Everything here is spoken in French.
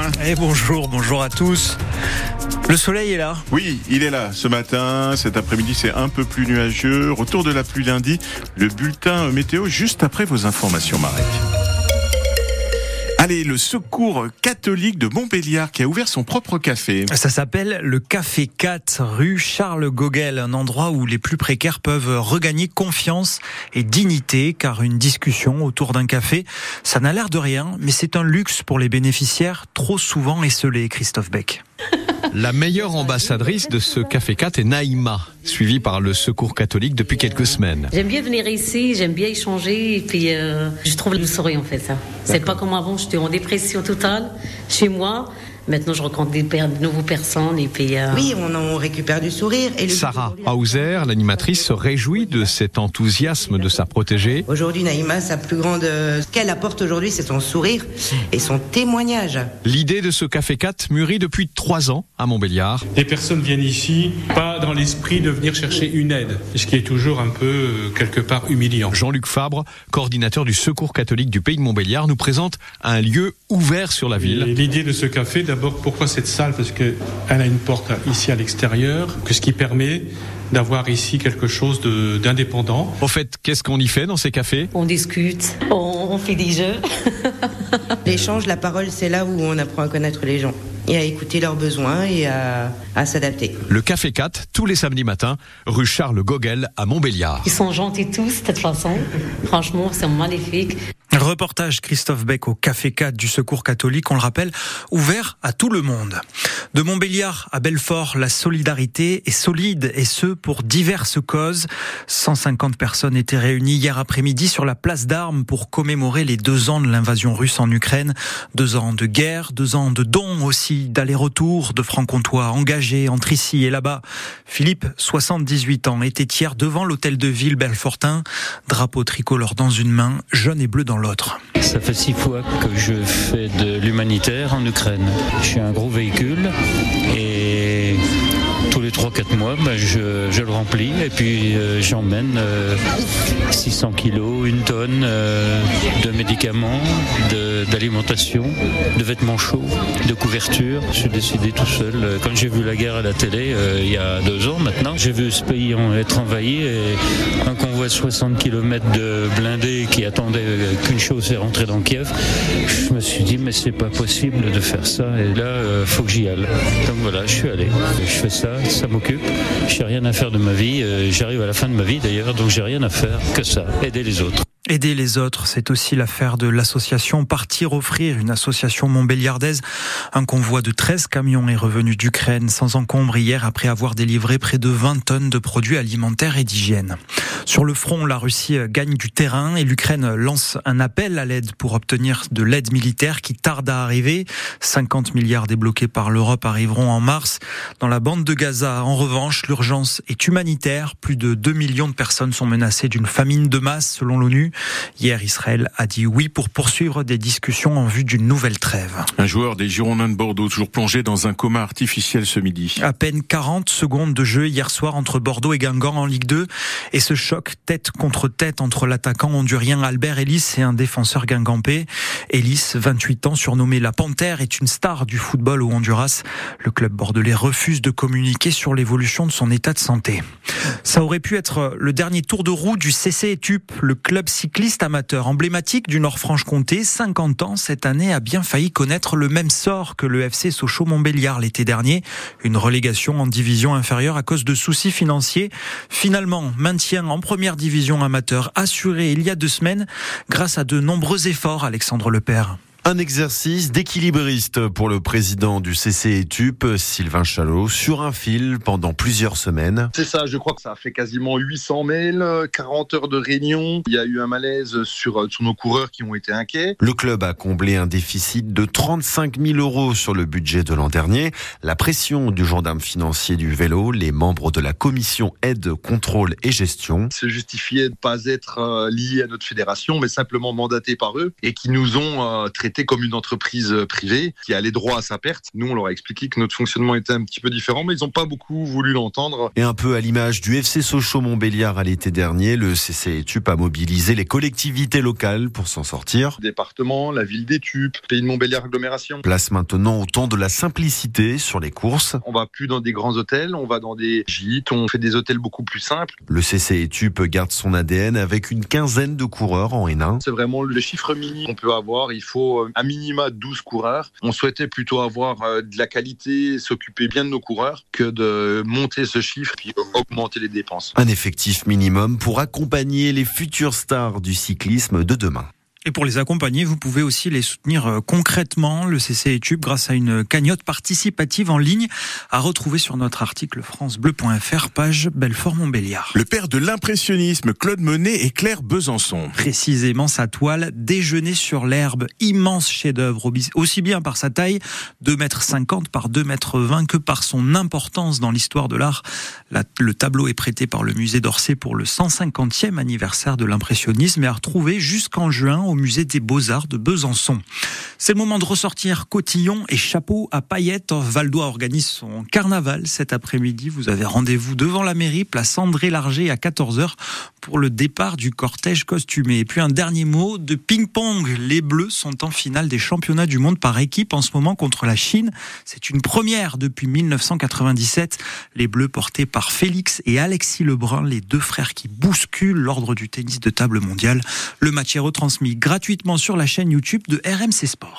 Romain. Et bonjour, bonjour à tous. Le soleil est là Oui, il est là ce matin. Cet après-midi, c'est un peu plus nuageux. Retour de la pluie lundi. Le bulletin météo juste après vos informations, Marek. Allez, le secours catholique de Montbéliard qui a ouvert son propre café. Ça s'appelle le Café 4 rue Charles Gauguel, un endroit où les plus précaires peuvent regagner confiance et dignité car une discussion autour d'un café, ça n'a l'air de rien, mais c'est un luxe pour les bénéficiaires trop souvent esselés, Christophe Beck. La meilleure ambassadrice de ce Café 4 est Naïma, suivie par le Secours catholique depuis quelques semaines. J'aime bien venir ici, j'aime bien échanger, et puis euh, je trouve le sourire en fait ça. C'est pas comme avant, j'étais en dépression totale chez moi. Maintenant, je rencontre des de nouveaux personnes et puis. Euh... Oui, on, on, récupère du sourire. Et le Sarah Hauser, l'animatrice, se réjouit de cet enthousiasme de sa protégée. Aujourd'hui, Naïma, sa plus grande, ce qu'elle apporte aujourd'hui, c'est son sourire et son témoignage. L'idée de ce café 4 mûrit depuis trois ans à Montbéliard. Les personnes viennent ici pas dans l'esprit de venir chercher une aide, ce qui est toujours un peu euh, quelque part humiliant. Jean-Luc Fabre, coordinateur du Secours catholique du pays de Montbéliard, nous présente un lieu ouvert sur la ville. L'idée de ce café, d'abord, pourquoi cette salle Parce qu'elle a une porte ici à l'extérieur, que ce qui permet d'avoir ici quelque chose d'indépendant. Au fait, qu'est-ce qu'on y fait dans ces cafés? On discute, on, on fait des jeux. L'échange, la parole, c'est là où on apprend à connaître les gens et à écouter leurs besoins et à, à s'adapter. Le Café 4, tous les samedis matins, rue Charles Gauguel à Montbéliard. Ils sont gentils tous, de toute façon. Franchement, c'est magnifique. Reportage Christophe Beck au Café 4 du Secours catholique, on le rappelle, ouvert à tout le monde. De Montbéliard à Belfort, la solidarité est solide et ce pour diverses causes. 150 personnes étaient réunies hier après-midi sur la place d'armes pour commémorer les deux ans de l'invasion russe en Ukraine. Deux ans de guerre, deux ans de dons aussi, d'aller-retour, de francs-comtois engagés entre ici et là-bas. Philippe, 78 ans, était hier devant l'hôtel de ville belfortin, drapeau tricolore dans une main, jaune et bleu dans l'autre. Ça fait six fois que je fais de l'humanitaire en Ukraine. Suis un gros véhicule et 3-4 mois, ben je, je, le remplis et puis euh, j'emmène euh, 600 kilos, une tonne euh, de médicaments, d'alimentation, de, vêtements chauds, de couverture. Je suis décidé tout seul. Quand j'ai vu la guerre à la télé il y a deux ans maintenant, j'ai vu ce pays être envahi et un convoi de 60 km de blindés qui attendait qu'une chose, c'est rentrer dans Kiev. Je me suis dit mais c'est pas possible de faire ça et là faut que j'y aille. Donc voilà, je suis allé. Je fais ça ça m'occupe. J'ai rien à faire de ma vie. J'arrive à la fin de ma vie d'ailleurs, donc j'ai rien à faire que ça, aider les autres. Aider les autres, c'est aussi l'affaire de l'association Partir Offrir, une association montbéliardaise. Un convoi de 13 camions est revenu d'Ukraine sans encombre hier après avoir délivré près de 20 tonnes de produits alimentaires et d'hygiène. Sur le front, la Russie gagne du terrain et l'Ukraine lance un appel à l'aide pour obtenir de l'aide militaire qui tarde à arriver. 50 milliards débloqués par l'Europe arriveront en mars. Dans la bande de Gaza, en revanche, l'urgence est humanitaire. Plus de 2 millions de personnes sont menacées d'une famine de masse selon l'ONU. Hier, Israël a dit oui pour poursuivre des discussions en vue d'une nouvelle trêve. Un joueur des Girondins de Bordeaux, toujours plongé dans un coma artificiel ce midi. À peine 40 secondes de jeu hier soir entre Bordeaux et Guingamp en Ligue 2. Et ce choc tête contre tête entre l'attaquant hondurien Albert Ellis et un défenseur guingampais. Ellis, 28 ans, surnommé la Panthère, est une star du football au Honduras. Le club bordelais refuse de communiquer sur l'évolution de son état de santé. Ça aurait pu être le dernier tour de roue du CC Etup, le club cycliste amateur emblématique du Nord-Franche-Comté, 50 ans cette année, a bien failli connaître le même sort que le FC Sochaux-Montbéliard l'été dernier, une relégation en division inférieure à cause de soucis financiers. Finalement, maintien en première division amateur assuré il y a deux semaines grâce à de nombreux efforts, Alexandre Lepère. Un exercice d'équilibriste pour le président du CC Etup, Sylvain Chalot, sur un fil pendant plusieurs semaines. C'est ça, je crois que ça a fait quasiment 800 mails, 40 heures de réunion. Il y a eu un malaise sur, sur nos coureurs qui ont été inquiets. Le club a comblé un déficit de 35 000 euros sur le budget de l'an dernier. La pression du gendarme financier du vélo, les membres de la commission aide, contrôle et gestion. Se justifier de ne pas être lié à notre fédération, mais simplement mandaté par eux et qui nous ont traités traité comme une entreprise privée qui a les droits à sa perte. Nous, on leur a expliqué que notre fonctionnement était un petit peu différent, mais ils n'ont pas beaucoup voulu l'entendre. Et un peu à l'image du FC Sochaux-Montbéliard à l'été dernier, le CCETUP a mobilisé les collectivités locales pour s'en sortir. Département, la ville d'Étup, pays de Montbéliard agglomération. Place maintenant au temps de la simplicité sur les courses. On va plus dans des grands hôtels, on va dans des gîtes, on fait des hôtels beaucoup plus simples. Le CCETUP garde son ADN avec une quinzaine de coureurs en N1. C'est vraiment le chiffre mini qu'on peut avoir. Il faut un minima 12 coureurs. On souhaitait plutôt avoir euh, de la qualité, s'occuper bien de nos coureurs que de monter ce chiffre puis augmenter les dépenses. Un effectif minimum pour accompagner les futures stars du cyclisme de demain. Et pour les accompagner, vous pouvez aussi les soutenir euh, concrètement, le CC Tube, grâce à une cagnotte participative en ligne à retrouver sur notre article francebleu.fr, page Belfort-Montbéliard. Le père de l'impressionnisme, Claude Monet et Claire Besançon. Précisément sa toile, Déjeuner sur l'herbe, immense chef-d'œuvre, aussi bien par sa taille, 2 mètres 50 par 2 mètres 20, que par son importance dans l'histoire de l'art. Le tableau est prêté par le musée d'Orsay pour le 150e anniversaire de l'impressionnisme et à retrouver jusqu'en juin au musée des Beaux-Arts de Besançon. C'est le moment de ressortir cotillon et chapeau à paillettes. Valdois organise son carnaval cet après-midi. Vous avez rendez-vous devant la mairie, place André-Larger à 14h pour le départ du cortège costumé. Et puis un dernier mot de ping-pong. Les Bleus sont en finale des championnats du monde par équipe en ce moment contre la Chine. C'est une première depuis 1997. Les Bleus portés par Félix et Alexis Lebrun, les deux frères qui bousculent l'ordre du tennis de table mondial. Le match est retransmis gratuitement sur la chaîne YouTube de RMC Sport.